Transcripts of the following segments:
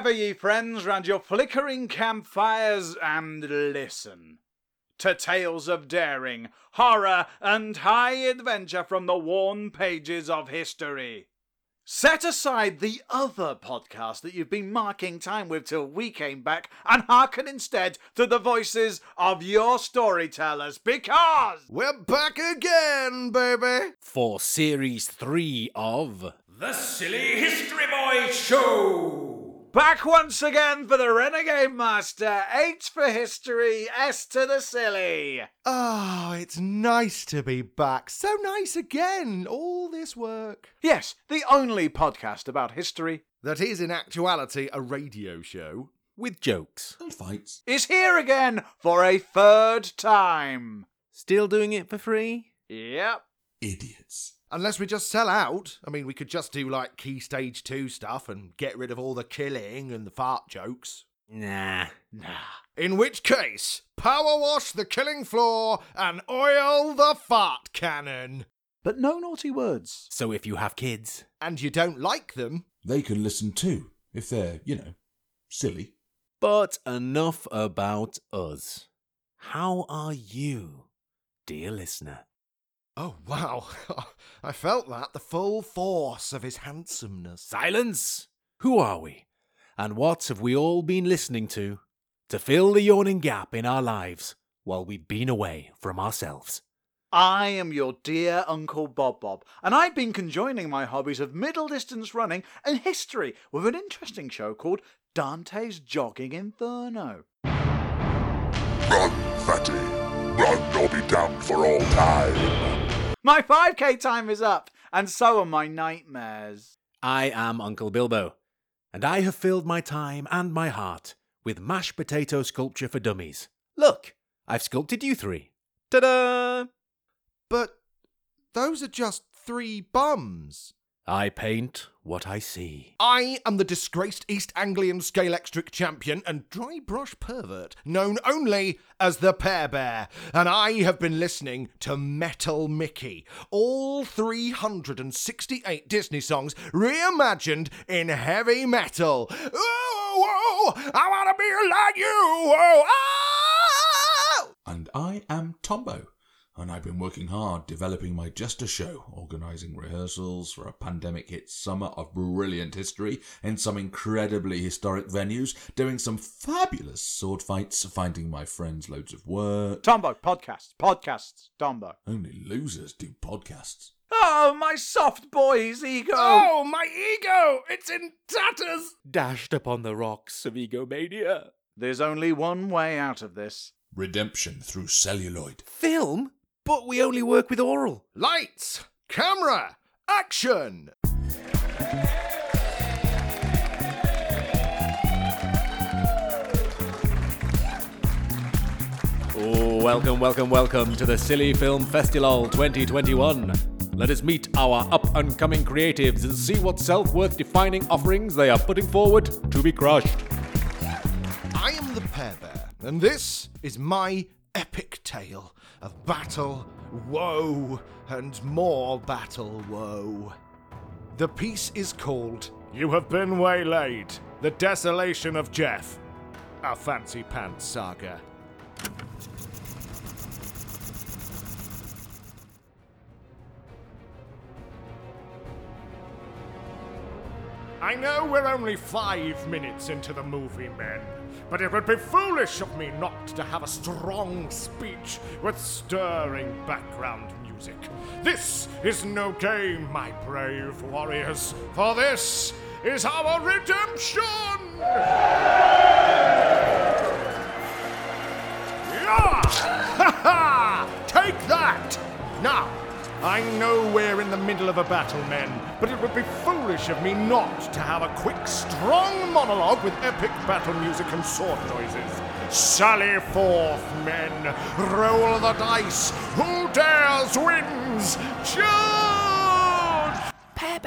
Come gather ye friends round your flickering campfires and listen to tales of daring, horror, and high adventure from the worn pages of history. Set aside the other podcast that you've been marking time with till we came back and hearken instead to the voices of your storytellers because We're back again, baby! for series three of The Silly History Boy Show! Back once again for the Renegade Master, H for history, S to the silly. Oh, it's nice to be back. So nice again. All this work. Yes, the only podcast about history That is, in actuality, a radio show. with jokes. And fights. is here again for a third time. Still doing it for free? Yep. Idiots. Unless we just sell out. I mean, we could just do like Key Stage 2 stuff and get rid of all the killing and the fart jokes. Nah. Nah. In which case, power wash the killing floor and oil the fart cannon. But no naughty words. So if you have kids, And you don't like them, They can listen too, if they're, you know, silly. but enough about us. How are you, dear listener? Oh, wow. I felt that, the full force of his handsomeness. Silence! Who are we? And what have we all been listening to to fill the yawning gap in our lives while we've been away from ourselves? I am your dear Uncle Bob Bob, and I've been conjoining my hobbies of middle distance running and history with an interesting show called Dante's Jogging Inferno. Run, fatty. Run or be damned for all time. My 5k time is up, and so are my nightmares. I am Uncle Bilbo, and I have filled my time and my heart with mashed potato sculpture for dummies. Look, I've sculpted you three. Ta da! But those are just three bums. I paint what I see. I am the disgraced East Anglian Scalextric champion and dry brush pervert, known only as the Pear Bear, and I have been listening to Metal Mickey, all 368 Disney songs reimagined in heavy metal. Ooh, whoa, I wanna be like you. Whoa, ah! And I am Tombo, and I've been working hard developing my Jester show, organising rehearsals for a pandemic hit summer of brilliant history in some incredibly historic venues, doing some fabulous sword fights, finding my friends loads of work. Tombo, podcasts, podcasts, Tombo. Only losers do podcasts. Oh, my soft boy's ego! Oh, my ego! It's in tatters! Dashed upon the rocks of egomania. There's only one way out of this. Redemption through celluloid. Film? But we only work with oral. Lights, camera, action! Oh, welcome, welcome, welcome to the Silly Film Festival 2021. Let us meet our up and coming creatives and see what self worth defining offerings they are putting forward to be crushed. I am the Pear Bear, and this is my epic tale of battle, woe, and more battle woe. The piece is called You Have Been Waylaid The Desolation of Jeff, a fancy pants saga. I know we're only five minutes into the movie, men, but it would be foolish of me not to have a strong speech with stirring background music. This is no game, my brave warriors, for this is our redemption! Yeah! Take that! Now, I know we're in the middle of a battle, men, but it would be foolish of me not to have a quick, strong monologue with epic battle music and sword noises. Sally forth, men! Roll the dice! Who dares wins! Charge! Pear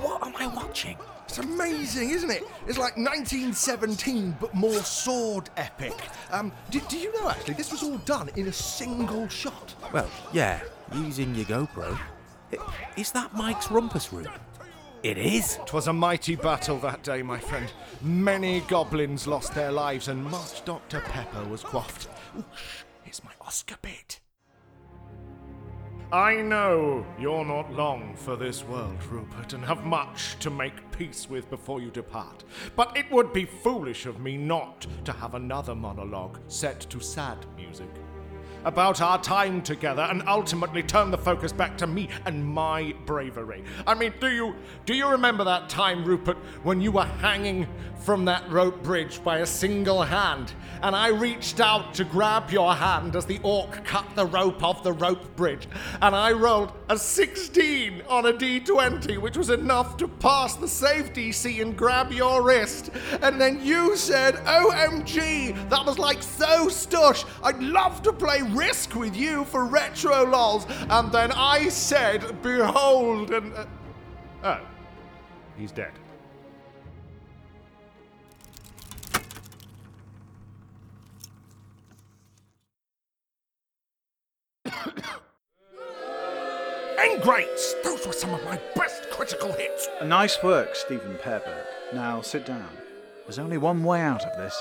what am I watching? It's amazing, isn't it? It's like 1917, but more sword epic. Um, do, do you know actually this was all done in a single shot? Well, yeah, using your GoPro. Is that Mike's rumpus room? It is? 'Twas a mighty battle that day, my friend. Many goblins lost their lives, and much Dr. Pepper was quaffed. Ooh, shh, here's my Oscar bit. I know you're not long for this world, Rupert, and have much to make peace with before you depart. But it would be foolish of me not to have another monologue set to sad music about our time together and ultimately turn the focus back to me and my bravery. I mean, do you do you remember that time, Rupert, when you were hanging from that rope bridge by a single hand and I reached out to grab your hand as the orc cut the rope off the rope bridge and I rolled a 16 on a d20 which was enough to pass the safety DC and grab your wrist and then you said, "OMG, that was like so stush. I'd love to play Risk with you for retro lols." And then I said, "Behold," and uh, oh, he's dead. Ingrates! Those were some of my best critical hits. Nice work, Stephen Pearberg. Now sit down. There's only one way out of this.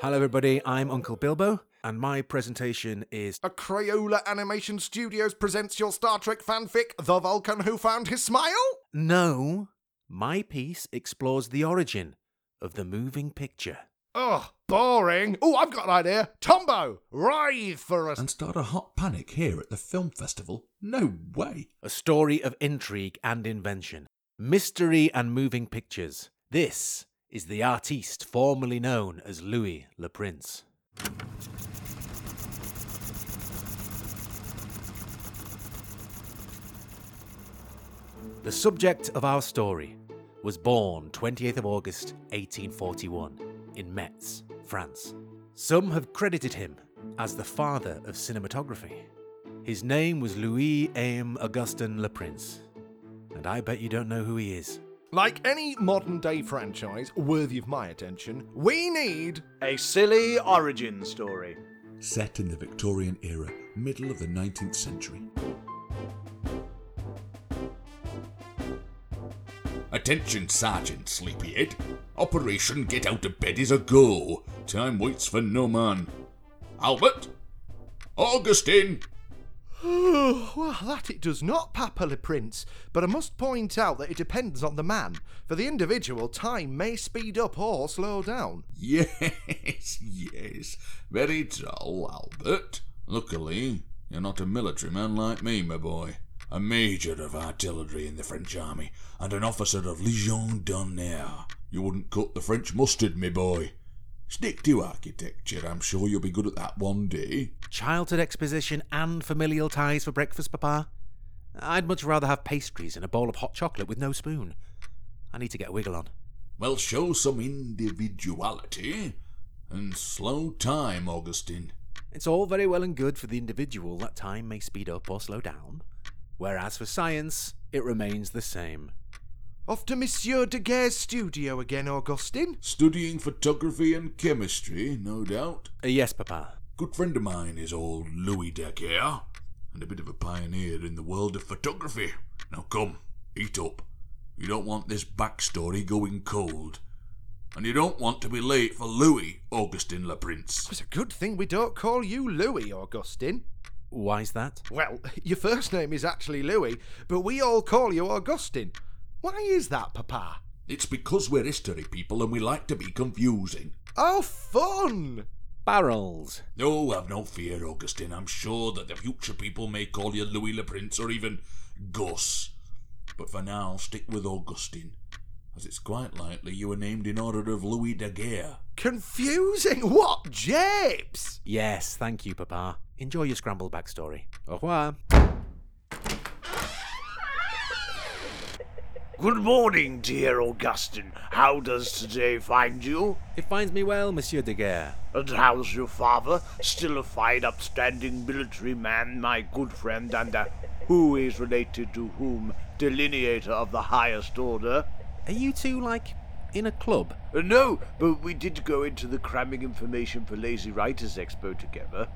Hello, everybody. I'm Uncle Bilbo, and my presentation is. A Crayola Animation Studios presents your Star Trek fanfic, The Vulcan Who Found His Smile? No! My piece explores the origin of the moving picture. Ugh, boring. Oh, I've got an idea. Tombo, writhe for us. And start a hot panic here at the film festival? No way. A story of intrigue and invention, mystery and moving pictures. This is the artiste formerly known as Louis Le Prince. The subject of our story was born 28th of August 1841 in Metz, France. Some have credited him as the father of cinematography. His name was Louis Aimé Augustin Le Prince, and I bet you don't know who he is. Like any modern day franchise worthy of my attention, we need. A silly origin story. Set in the Victorian era, middle of the 19th century. Attention, Sergeant Sleepyhead. Operation Get Out of Bed is a go. Time waits for no man. Albert? Augustine? well, that it does not, Papa Le Prince. But I must point out that it depends on the man. For the individual, time may speed up or slow down. Yes, yes. Very dull, Albert. Luckily, you're not a military man like me, my boy. A major of artillery in the French army and an officer of Legion d'honneur. You wouldn't cut the French mustard, my boy. Stick to architecture. I'm sure you'll be good at that one day. Childhood exposition and familial ties for breakfast, Papa? I'd much rather have pastries and a bowl of hot chocolate with no spoon. I need to get a wiggle on. Well, show some individuality and slow time, Augustine. It's all very well and good for the individual that time may speed up or slow down, whereas for science, it remains the same. Off to Monsieur Daguerre's studio again, Augustine. Studying photography and chemistry, no doubt. Uh, yes, Papa. Good friend of mine is old Louis Daguerre, and a bit of a pioneer in the world of photography. Now come, eat up. You don't want this backstory going cold. And you don't want to be late for Louis, Augustin Le Prince. It's a good thing we don't call you Louis, Augustine. Why's that? Well, your first name is actually Louis, but we all call you Augustine. Why is that, Papa? It's because we're history people and we like to be confusing. Oh, fun! Barrels. No, have no fear, Augustine. I'm sure that the future people may call you Louis Le Prince or even Gus. But for now, stick with Augustine, as it's quite likely you were named in honour of Louis Daguerre. Confusing? What japes? Yes, thank you, Papa. Enjoy your scrambled backstory. Au revoir. Good morning, dear Augustine. How does today find you? It finds me well, Monsieur Daguerre. And how's your father? Still a fine, upstanding military man, my good friend, and uh, who is related to whom? Delineator of the highest order? Are you two, like, in a club? Uh, no, but we did go into the Cramming Information for Lazy Writers Expo together.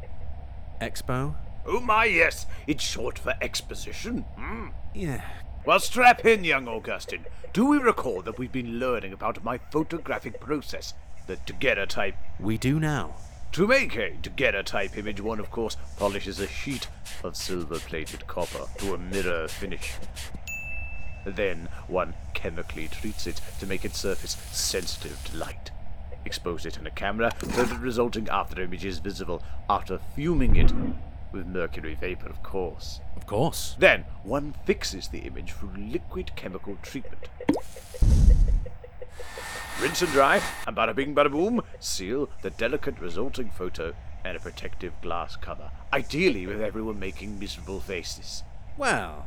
Expo? Oh my, yes, it's short for exposition. Hmm. Yeah, Well, strap in, young Augustine. Do we recall that we've been learning about my photographic process, the daguerreotype? We do now. To make a daguerreotype image, one of course polishes a sheet of silver-plated copper to a mirror finish. Then one chemically treats it to make its surface sensitive to light. Expose it in a camera so that the resulting after image is visible after fuming it with mercury vapor, of course. Of course. Then one fixes the image through liquid chemical treatment. Rinse and dry, and bada bing bada boom, seal the delicate resulting photo in a protective glass cover, ideally with everyone making miserable faces. Well,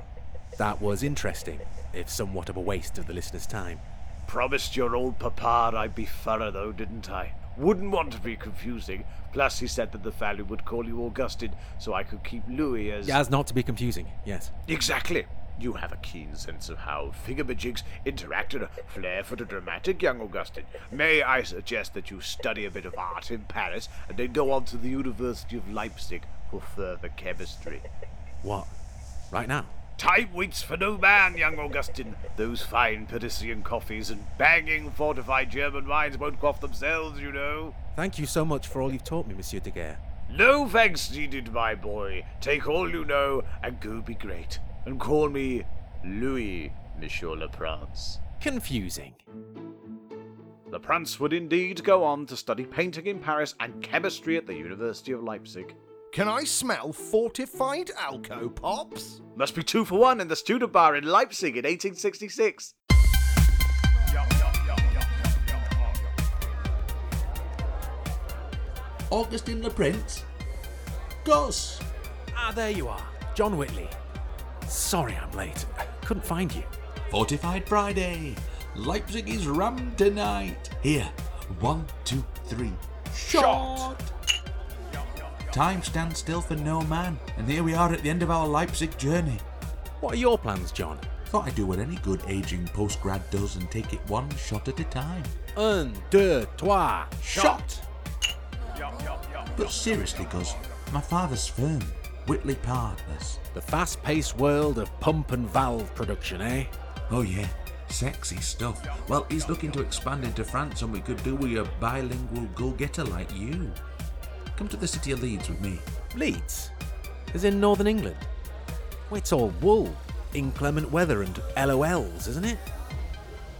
that was interesting, if somewhat of a waste of the listener's time. Promised your old papa I'd be thorough, though, didn't I? Wouldn't want to be confusing. Plus, he said that the family would call you Augustine, so I could keep Louis as. As not to be confusing, yes. Exactly. You have a keen sense of how figure-majigs interact and a flair for the dramatic, young Augustine. May I suggest that you study a bit of art in Paris and then go on to the University of Leipzig for further chemistry? What? Right now? Time waits for no man, young Augustine. Those fine Parisian coffees and banging fortified German wines won't quaff themselves, you know. Thank you so much for all you've taught me, Monsieur Daguerre. No thanks needed, my boy. Take all you know and go be great. And call me Louis, Monsieur Le Prince. Confusing. The Prince would indeed go on to study painting in Paris and chemistry at the University of Leipzig. Can I smell fortified Alco Pops? Must be two for one in the student bar in Leipzig in 1866. Augustine Le Prince? Gus! Ah, there you are. John Whitley. Sorry I'm late. Couldn't find you. Fortified Friday! Leipzig is rammed tonight! Here, one, two, three. Shot! Time stands still for no man, and here we are at the end of our Leipzig journey. What are your plans, John? Thought I'd do what any good aging postgrad does and take it one shot at a time. Un, deux, trois, shot! But seriously, Gus, my father's firm, Whitley Partners. The fast paced world of pump and valve production, eh? Oh yeah, sexy stuff. Well, he's looking to expand into France, and we could do with a bilingual go-getter like you. Come to the city of Leeds with me. Leeds? As in Northern England? Well, it's all wool, inclement weather, and LOLs, isn't it?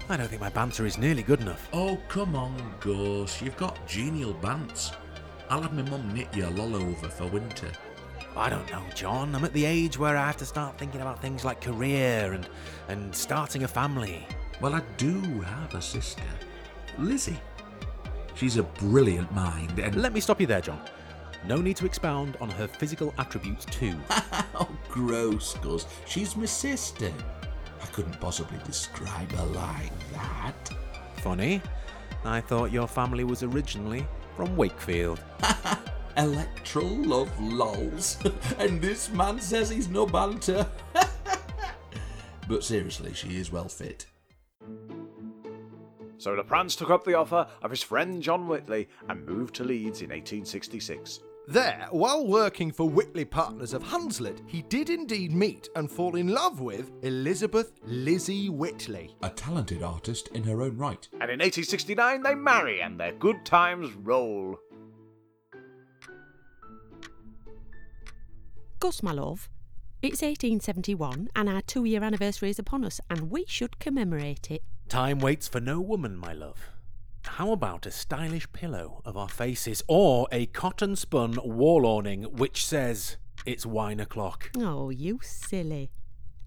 I don't think my banter is nearly good enough. Oh, come on, Gus. You've got genial bants. I'll have my mum knit you a lull over for winter. I don't know, John. I'm at the age where I have to start thinking about things like career and, and starting a family. Well, I do have a sister, Lizzie. She's a brilliant mind, and Let me stop you there, John. No need to expound on her physical attributes, too. oh, gross, Gus. She's my sister. I couldn't possibly describe her like that. Funny. I thought your family was originally from Wakefield. Electoral love lols. and this man says he's no banter. but seriously, she is well fit. So Le Prince took up the offer of his friend John Whitley and moved to Leeds in 1866. There, while working for Whitley Partners of Hunslet, he did indeed meet and fall in love with Elizabeth Lizzie Whitley. A talented artist in her own right. And in 1869 they marry and their good times roll. Gus, my love, it's 1871 and our two year anniversary is upon us and we should commemorate it. Time waits for no woman, my love. How about a stylish pillow of our faces or a cotton spun wall awning which says it's wine o'clock? Oh, you silly.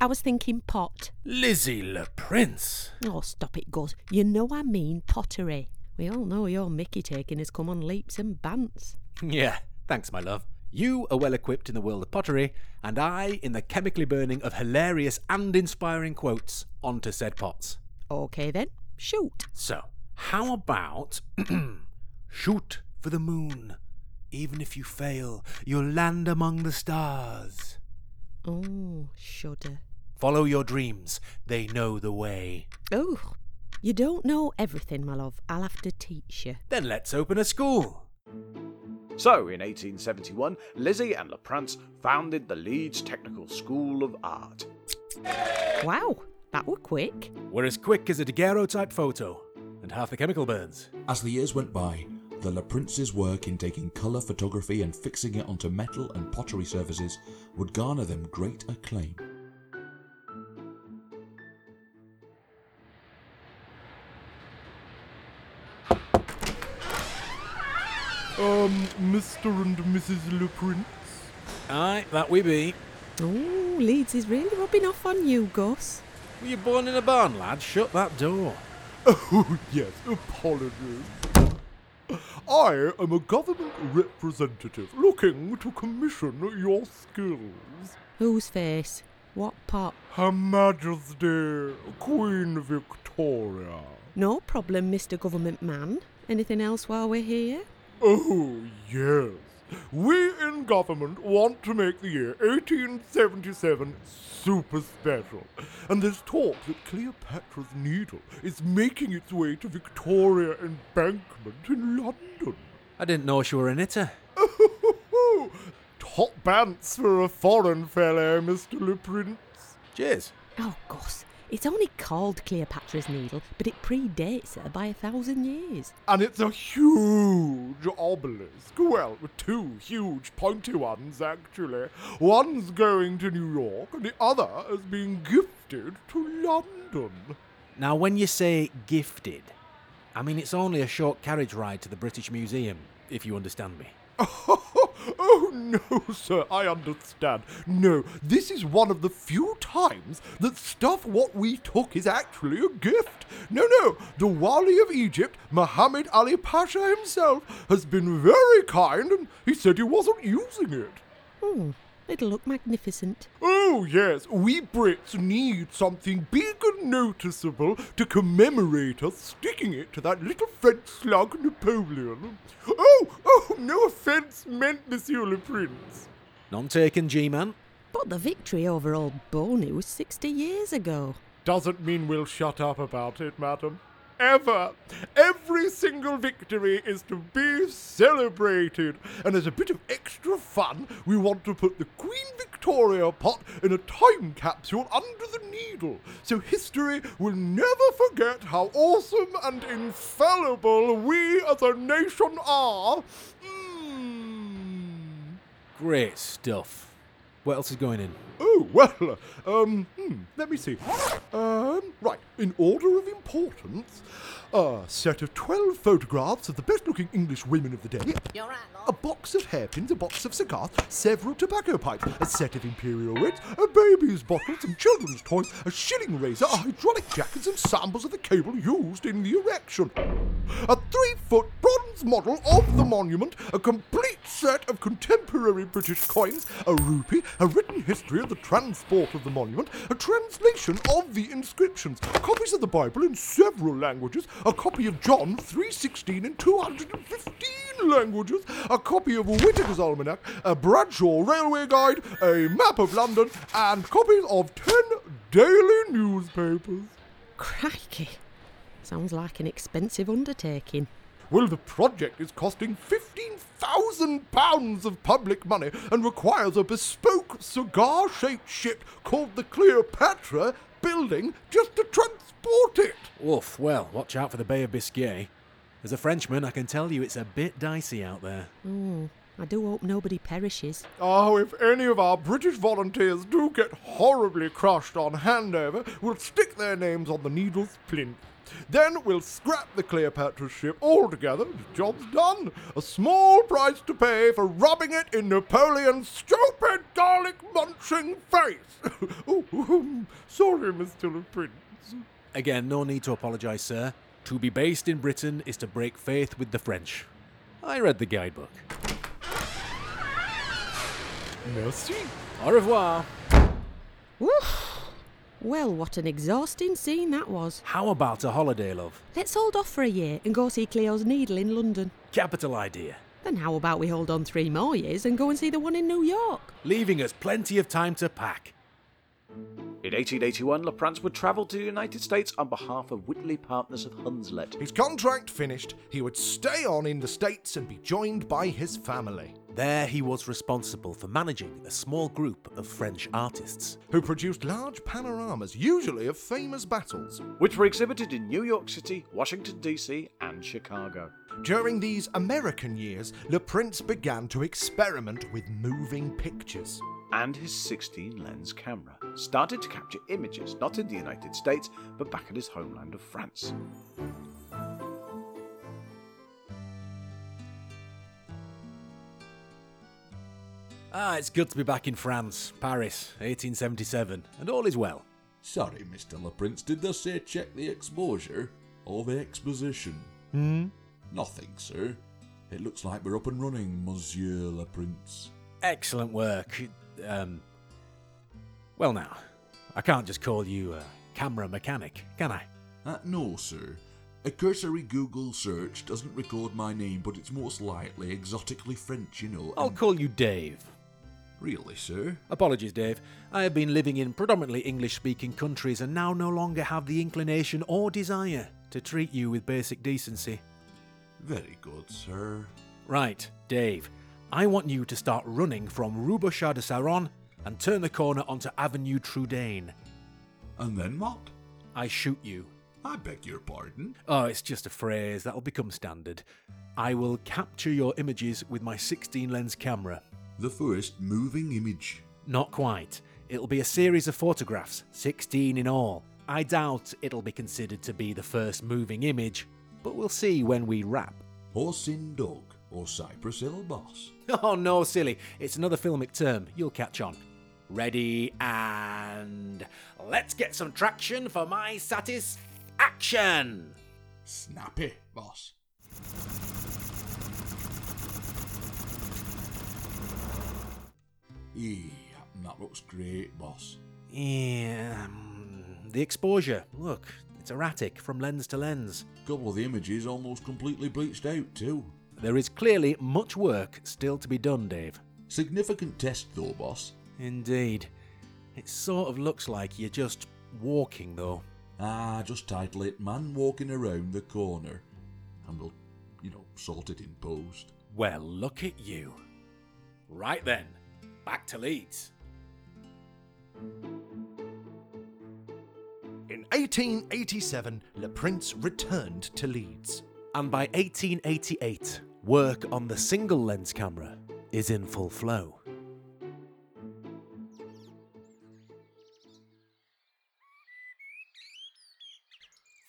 I was thinking pot. Lizzie Le Prince. Oh, stop it, Gus. You know I mean pottery. We all know your Mickey taking has come on leaps and bants. Yeah, thanks, my love. You are well equipped in the world of pottery, and I in the chemically burning of hilarious and inspiring quotes onto said pots. Okay then, shoot. So, how about shoot for the moon? Even if you fail, you'll land among the stars. Oh, shudder. Follow your dreams, they know the way. Oh, you don't know everything, my love. I'll have to teach you. Then let's open a school. So, in 1871, Lizzie and Le Prince founded the Leeds Technical School of Art. Wow, that were quick. We're as quick as a daguerreotype photo, and half the chemical burns. As the years went by, the La Prince's work in taking colour photography and fixing it onto metal and pottery surfaces would garner them great acclaim. Um, Mr. and Mrs. Le Prince? Aye, that we be. Oh, Leeds is really rubbing off on you, Gus. Were you born in a barn, lad? Shut that door. Oh, yes, apologies. I am a government representative looking to commission your skills. Whose face? What pot? Her Majesty Queen Victoria. No problem, Mr. Government Man. Anything else while we're here? Oh, yes. We in government want to make the year 1877 super special. And there's talk that Cleopatra's Needle is making its way to Victoria Embankment in London. I didn't know she were a knitter. Eh? Top bants for a foreign fellow, Mr. Le Prince. Cheers. Oh, Gus, it's only called Cleopatra's Needle, but it predates her by a thousand years. And it's a huge obelisk. Well, two huge pointy ones, actually. One's going to New York, and the other is being gifted to London. Now, when you say gifted, I mean it's only a short carriage ride to the British Museum, if you understand me. oh, no, sir, I understand. No, this is one of the few times that stuff what we took is actually a gift. No, no, the Wali of Egypt, Muhammad Ali Pasha himself, has been very kind and he said he wasn't using it. Hmm, it'll look magnificent. Oh, yes, we Brits need something big and noticeable to commemorate us sticking it to that little French slug Napoleon. Oh, oh, no offence meant, Monsieur le Prince. None taken, G-Man. But the victory over old Boney was 60 years ago. Doesn't mean we'll shut up about it, madam. Ever. Every single victory is to be celebrated. And as a bit of extra fun, we want to put the Queen Victoria pot in a time capsule under the needle. So history will never forget how awesome and infallible we as a nation are. Mm. Great stuff. What else is going in? Oh, well, um, hmm, let me see. Um, right, in order of importance, a set of 12 photographs of the best looking English women of the day, a box of hairpins, a box of cigars, several tobacco pipes, a set of imperial reds, a baby's bottle, some children's toys, a shilling razor, a hydraulic jack, and some samples of the cable used in the erection. A three foot bronze model of the monument, a complete set of contemporary British coins, a rupee, a written history of the transport of the monument, a translation of the inscriptions, copies of the Bible in several languages, a copy of John 3.16 in 215 languages, a copy of Whitaker's Almanac, a Bradshaw Railway Guide, a map of London, and copies of 10 daily newspapers. Crikey. Sounds like an expensive undertaking. Well, the project is costing £15,000 of public money and requires a bespoke cigar shaped ship called the Cleopatra building just to transport it. Oof, well, watch out for the Bay of Biscay. As a Frenchman, I can tell you it's a bit dicey out there. Oh, I do hope nobody perishes. Oh, if any of our British volunteers do get horribly crushed on handover, we'll stick their names on the needle's plinth. Then we'll scrap the Cleopatra ship altogether. The job's done. A small price to pay for rubbing it in Napoleon's stupid garlic munching face. oh, sorry, Mr. Le Prince. Again, no need to apologise, sir. To be based in Britain is to break faith with the French. I read the guidebook. Merci. Au revoir. Woof. Well, what an exhausting scene that was. How about a holiday, love? Let's hold off for a year and go see Cleo's Needle in London. Capital idea. Then how about we hold on three more years and go and see the one in New York? Leaving us plenty of time to pack. In 1881, Le Prince would travel to the United States on behalf of Whitley Partners of Hunslet. His contract finished, he would stay on in the States and be joined by his family. There he was responsible for managing a small group of French artists. Who produced large panoramas, usually of famous battles. which were exhibited in New York City, Washington, D.C., and Chicago. During these American years, Le Prince began to experiment with moving pictures. And his 16 lens camera started to capture images not in the United States, but back in his homeland of France. Ah, it's good to be back in France, Paris, 1877, and all is well. Sorry, Mr. LePrince, did they say check the exposure or the exposition? Hmm? Nothing, sir. It looks like we're up and running, Monsieur LePrince. Excellent work. Um, well, now, I can't just call you a camera mechanic, can I? Uh, no, sir. A cursory Google search doesn't record my name, but it's most likely exotically French, you know. I'll and- call you Dave. Really, sir? Apologies, Dave. I have been living in predominantly English speaking countries and now no longer have the inclination or desire to treat you with basic decency. Very good, sir. Right, Dave. I want you to start running from Rue Bochart de Saron and turn the corner onto Avenue Trudaine. And then what? I shoot you. I beg your pardon. Oh, it's just a phrase that'll become standard. I will capture your images with my 16 lens camera. The first moving image. Not quite. It'll be a series of photographs, 16 in all. I doubt it'll be considered to be the first moving image, but we'll see when we wrap. Or Sin Dog. Or Cypress Hill Boss. Oh no, silly. It's another filmic term. You'll catch on. Ready and let's get some traction for my satisfaction. Snappy, boss. Yeah, that looks great, boss. Yeah, um, the exposure. Look, it's erratic from lens to lens. Couple of the images almost completely bleached out, too. There is clearly much work still to be done, Dave. Significant test, though, boss. Indeed. It sort of looks like you're just walking, though. Ah, just title it Man Walking Around the Corner. And we'll, you know, sort it in post. Well, look at you. Right then, back to Leeds. In 1887, Le Prince returned to Leeds. And by 1888, work on the single lens camera is in full flow.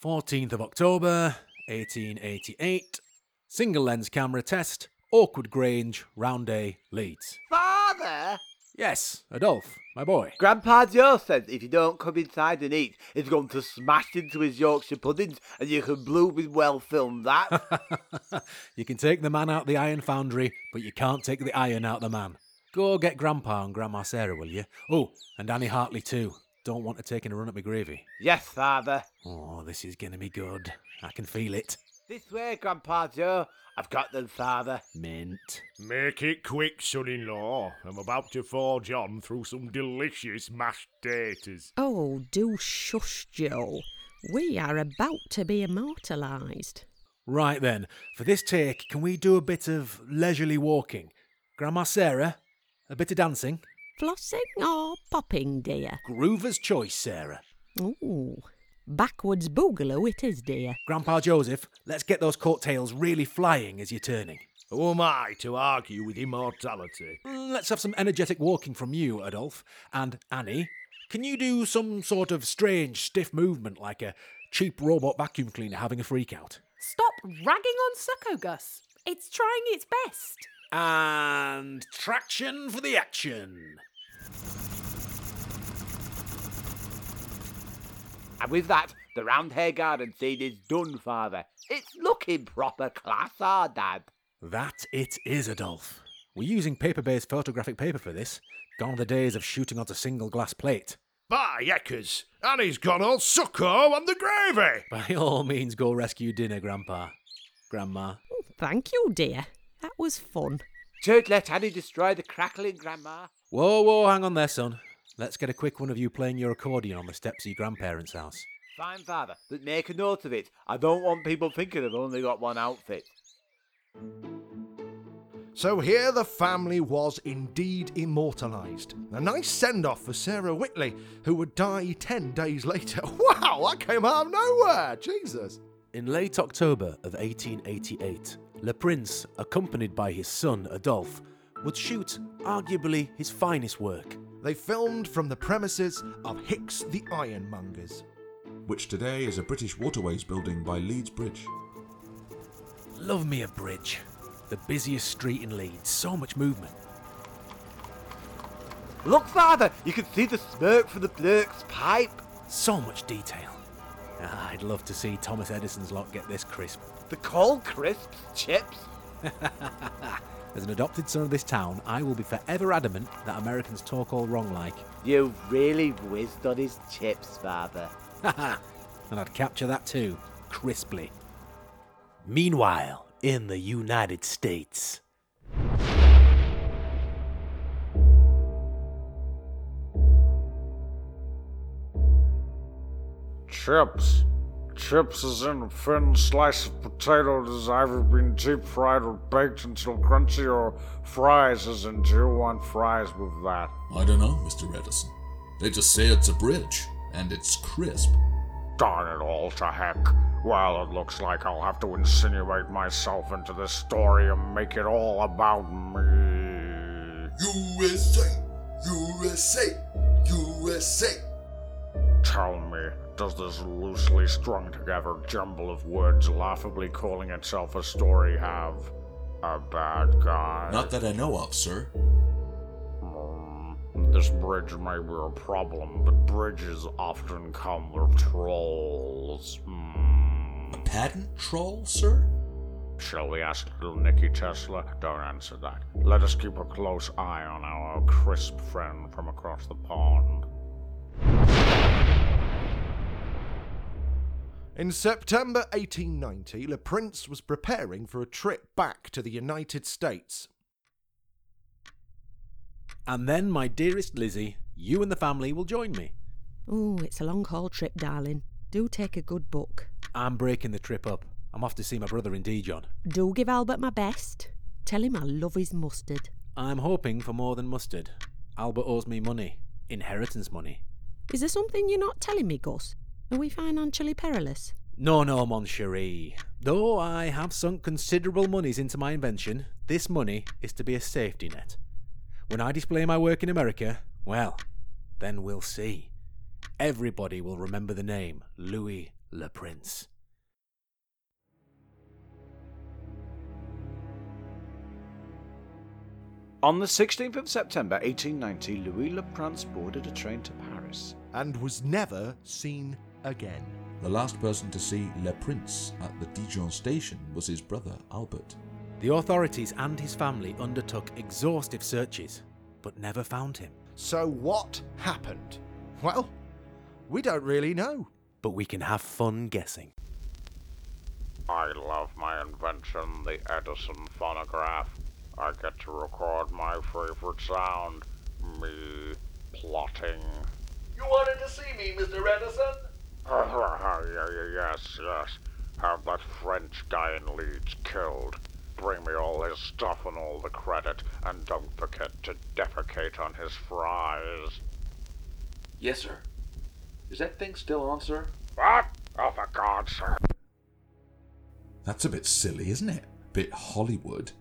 Fourteenth of October, 1888. Single lens camera test, Oakwood Grange, Roundhay, Leeds. Father! Yes, Adolphe, my boy. Grandpa Joe says if you don't come inside and eat, he's going to smash into his Yorkshire puddings and you can bloom with well film that. you can take the man out the iron foundry, but you can't take the iron out the man. Go get Grandpa and Grandma Sarah, will you? Oh, and Annie Hartley too. Don't want to take a run at my gravy. yes, father. Oh, this is gonna be good. I can feel it. This way, Grandpa Joe. I've got them, father. Mint. Make it quick, son in law. I'm about to forge on through some delicious mashed taters. Oh, do shush, Joe. We are about to be immortalised. Right then, for this take, can we do a bit of leisurely walking? Grandma Sarah, a bit of dancing? Flossing or popping, dear? Groover's choice, Sarah. Ooh, backwards boogaloo it is, dear. Grandpa Joseph, let's get those coattails really flying as you're turning. Who am I to argue with immortality? Mm, Let's have some energetic walking from you, Adolphe. And Annie, can you do some sort of strange, stiff movement like a cheap robot vacuum cleaner having a freak out? Stop ragging on Succo, Gus. It's trying its best. And traction for the action. And with that, the Roundhay Garden scene is done, father. It's looking proper class, ah, Dad. That it is, Adolphe. We're using paper based photographic paper for this. Gone are the days of shooting onto single glass plate. By Eckers, Annie's gone all succo on the gravy. By all means, go rescue dinner, Grandpa. Grandma. Thank you, dear. That was fun. Don't let Annie destroy the crackling, Grandma. Whoa, whoa, hang on there, son. Let's get a quick one of you playing your accordion on the steps of your grandparents' house. Fine, father, but make a note of it. I don't want people thinking I've only got one outfit. So here the family was indeed immortalised. A nice send off for Sarah Whitley, who would die 10 days later. Wow, that came out of nowhere! Jesus! In late October of 1888, Le Prince, accompanied by his son Adolphe, would shoot arguably his finest work. They filmed from the premises of Hicks the Ironmongers. Which today is a British waterways building by Leeds Bridge. Love me a bridge. The busiest street in Leeds, so much movement. Look, Father, you can see the smoke from the bloke's pipe. So much detail. Ah, I'd love to see Thomas Edison's lot get this crisp. The cold crisps, chips. As an adopted son of this town, I will be forever adamant that Americans talk all wrong like. You really whizzed on his chips, Father. and I'd capture that too, crisply. Meanwhile, in the United States. Chips. Chips is in a thin slice of potato that has either been deep fried or baked until crunchy, or fries as in do you want fries with that? I don't know, Mr. Edison. They just say it's a bridge, and it's crisp. Darn it all to heck. Well, it looks like I'll have to insinuate myself into this story and make it all about me. USA! USA! USA! Tell me, does this loosely strung together jumble of words laughably calling itself a story have a bad guy? Not that I know of, sir. Mm, this bridge may be a problem, but bridges often come with trolls. Mm. A patent troll, sir? Shall we ask little Nicky Tesla? Don't answer that. Let us keep a close eye on our crisp friend from across the pond. In September 1890, Le Prince was preparing for a trip back to the United States. And then, my dearest Lizzie, you and the family will join me. Oh, it's a long haul trip, darling. Do take a good book. I'm breaking the trip up. I'm off to see my brother in Dijon. Do give Albert my best. Tell him I love his mustard. I'm hoping for more than mustard. Albert owes me money. Inheritance money. Is there something you're not telling me, Gus? Are we financially perilous? No, no, mon cherie. Though I have sunk considerable monies into my invention, this money is to be a safety net. When I display my work in America, well, then we'll see. Everybody will remember the name Louis Le Prince. On the 16th of September 1890, Louis Le Prince boarded a train to Paris. and was never seen again. The last person to see Le Prince at the Dijon station was his brother Albert. The authorities and his family undertook exhaustive searches, but never found him. So, what happened? Well, we don't really know. But we can have fun guessing. I love my invention, the Edison phonograph. I get to record my favorite sound me plotting. You wanted to see me, Mr. Edison? yes, yes. Have that French guy in Leeds killed. Bring me all his stuff and all the credit, and don't forget to defecate on his fries. Yes, sir. Is that thing still on, sir? What? Oh, for God's sake. That's a bit silly, isn't it? Bit Hollywood.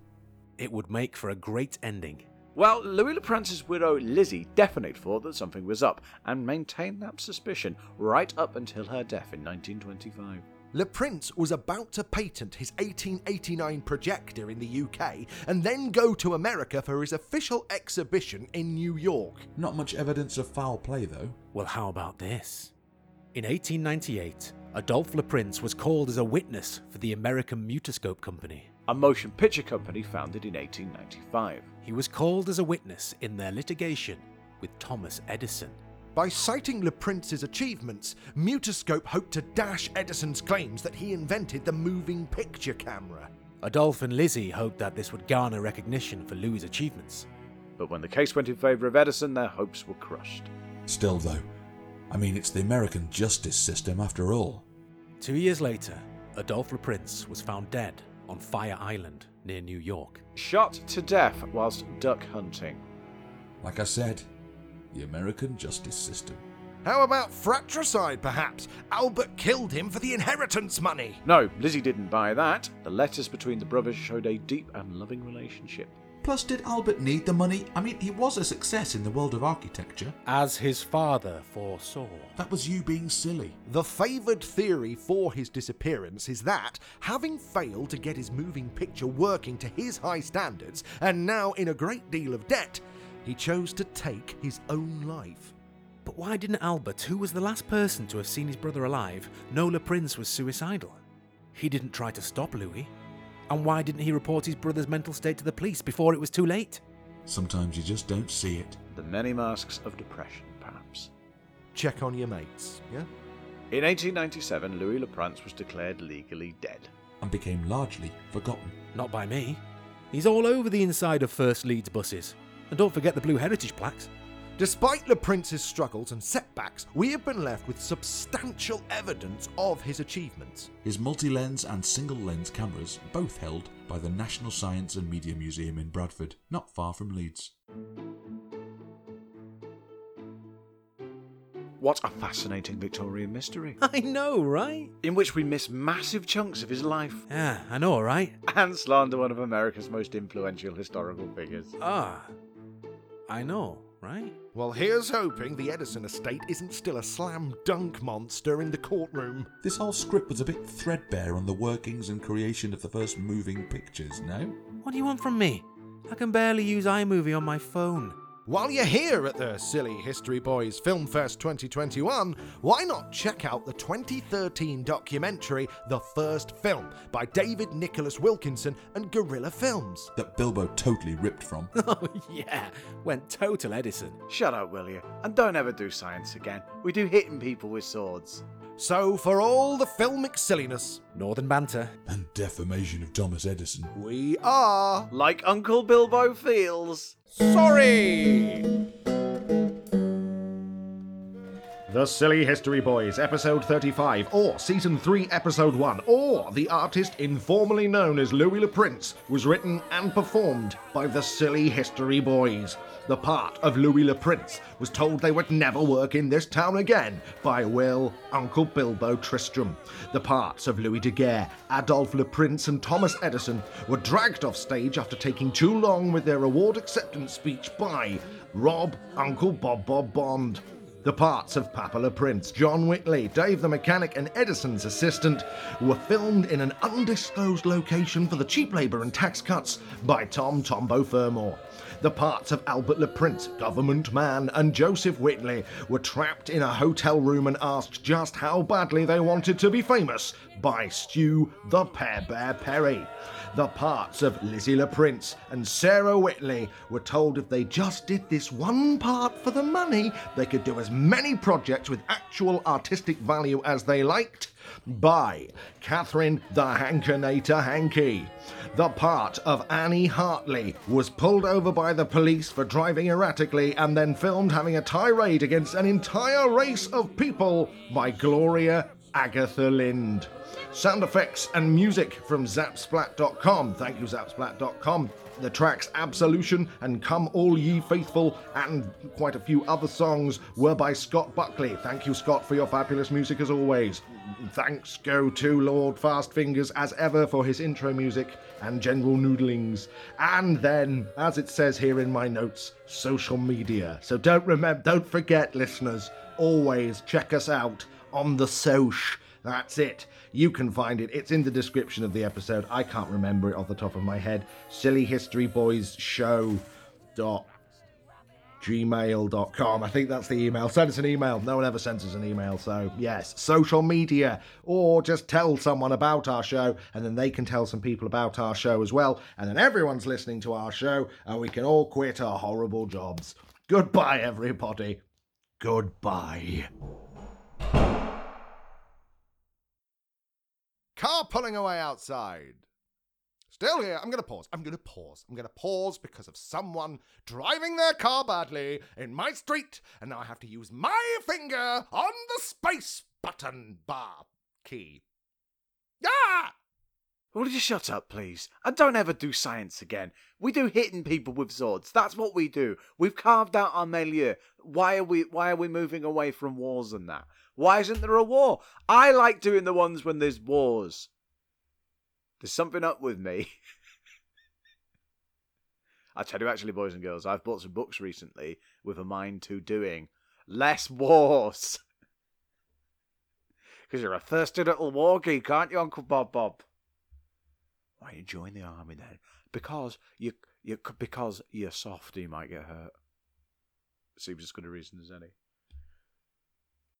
It would make for a great ending. Well, Louis Le Prince's widow Lizzie definitely thought that something was up and maintained that suspicion right up until her death in 1925. Le Prince was about to patent his 1889 projector in the UK and then go to America for his official exhibition in New York. Not much evidence of foul play, though. Well, how about this? In 1898, Adolphe Le Prince was called as a witness for the American Mutoscope Company. A motion picture company founded in 1895. He was called as a witness in their litigation with Thomas Edison. By citing Le Prince's achievements, Mutoscope hoped to dash Edison's claims that he invented the moving picture camera. Adolphe and Lizzie hoped that this would garner recognition for Louis' achievements. But when the case went in favour of Edison, their hopes were crushed. Still, though, I mean, it's the American justice system after all. Two years later, Adolphe Le Prince was found dead on Fire Island near New York. Shot to death whilst duck hunting. Like I said, the American justice system. How about fratricide, perhaps? Albert killed him for the inheritance money. No, Lizzie didn't buy that. The letters between the brothers showed a deep and loving relationship. Plus, did Albert need the money? I mean, he was a success in the world of architecture. As his father foresaw. That was you being silly. The favoured theory for his disappearance is that, having failed to get his moving picture working to his high standards, and now in a great deal of debt, he chose to take his own life. But why didn't Albert, who was the last person to have seen his brother alive, know Le Prince was suicidal? He didn't try to stop Louis. And why didn't he report his brother's mental state to the police before it was too late? Sometimes you just don't see it. The many masks of depression, perhaps. Check on your mates, yeah? In 1897, Louis Le Prince was declared legally dead. And became largely forgotten. Not by me. He's all over the inside of First Leeds buses. And don't forget the Blue Heritage plaques. Despite Le Prince's struggles and setbacks, we have been left with substantial evidence of his achievements. His multi lens and single lens cameras, both held by the National Science and Media Museum in Bradford, not far from Leeds. What a fascinating Victorian mystery. I know, right? In which we miss massive chunks of his life Yeah, I know, right? and slander one of America's most influential historical figures. Ah, I know, right? Well, here's hoping the Edison estate isn't still a slam dunk monster in the courtroom. This whole script was a bit threadbare on the workings and creation of the first moving pictures, no? What do you want from me? I can barely use iMovie on my phone. While you're here at the Silly History Boys Film Fest 2021, why not check out the 2013 documentary The First Film by David Nicholas Wilkinson and Guerrilla Films? That Bilbo totally ripped from. Oh, yeah. Went total Edison. Shut up, will you? And don't ever do science again. We do hitting people with swords. So, for all the filmic silliness, Northern banter. and defamation of Thomas Edison. we are. Like Uncle Bilbo feels. Sorry! The Silly History Boys, Episode 35, or Season 3, Episode 1, or The Artist Informally Known as Louis Le Prince, was written and performed by the Silly History Boys. The part of Louis Le Prince was told they would never work in this town again by Will, Uncle Bilbo Tristram. The parts of Louis Daguerre, Adolphe Le Prince, and Thomas Edison were dragged off stage after taking too long with their award acceptance speech by Rob, Uncle Bob Bob Bond. The parts of Papa Le Prince, John Whitley, Dave the Mechanic, and Edison's assistant were filmed in an undisclosed location for the cheap labour and tax cuts by Tom Tombo Furmore. The parts of Albert Le Prince, Government Man, and Joseph Whitley were trapped in a hotel room and asked just how badly they wanted to be famous by Stew the Pear Bear Perry. The parts of Lizzie Le Prince and Sarah Whitley were told if they just did this one part for the money, they could do as many projects with actual artistic value as they liked by Catherine the Hankinator Hankey. The part of Annie Hartley was pulled over by the police for driving erratically and then filmed having a tirade against an entire race of people by Gloria Agatha Lind. Sound effects and music from Zapsplat.com. Thank you, Zapsplat.com. The tracks Absolution and Come All Ye Faithful and quite a few other songs were by Scott Buckley. Thank you, Scott, for your fabulous music as always. Thanks go to Lord Fastfingers as ever for his intro music and general noodlings. And then, as it says here in my notes, social media. So don't remember, don't forget, listeners, always check us out on the Soch. That's it. You can find it. It's in the description of the episode. I can't remember it off the top of my head. Silly History Boys Show dot gmail.com. I think that's the email. Send us an email. No one ever sends us an email. So, yes, social media. Or just tell someone about our show, and then they can tell some people about our show as well. And then everyone's listening to our show, and we can all quit our horrible jobs. Goodbye, everybody. Goodbye. Car pulling away outside. Still here. I'm going to pause. I'm going to pause. I'm going to pause because of someone driving their car badly in my street, and now I have to use my finger on the space button bar key. Ah! Will you shut up, please? And don't ever do science again. We do hitting people with swords. That's what we do. We've carved out our milieu. Why are we why are we moving away from wars and that? Why isn't there a war? I like doing the ones when there's wars. There's something up with me. I tell you actually, boys and girls, I've bought some books recently with a mind to doing less wars. Because you're a thirsty little war geek, aren't you, Uncle Bob Bob? Why you join the army then? Because you you because you're soft, you might get hurt. Seems as good a reason as any.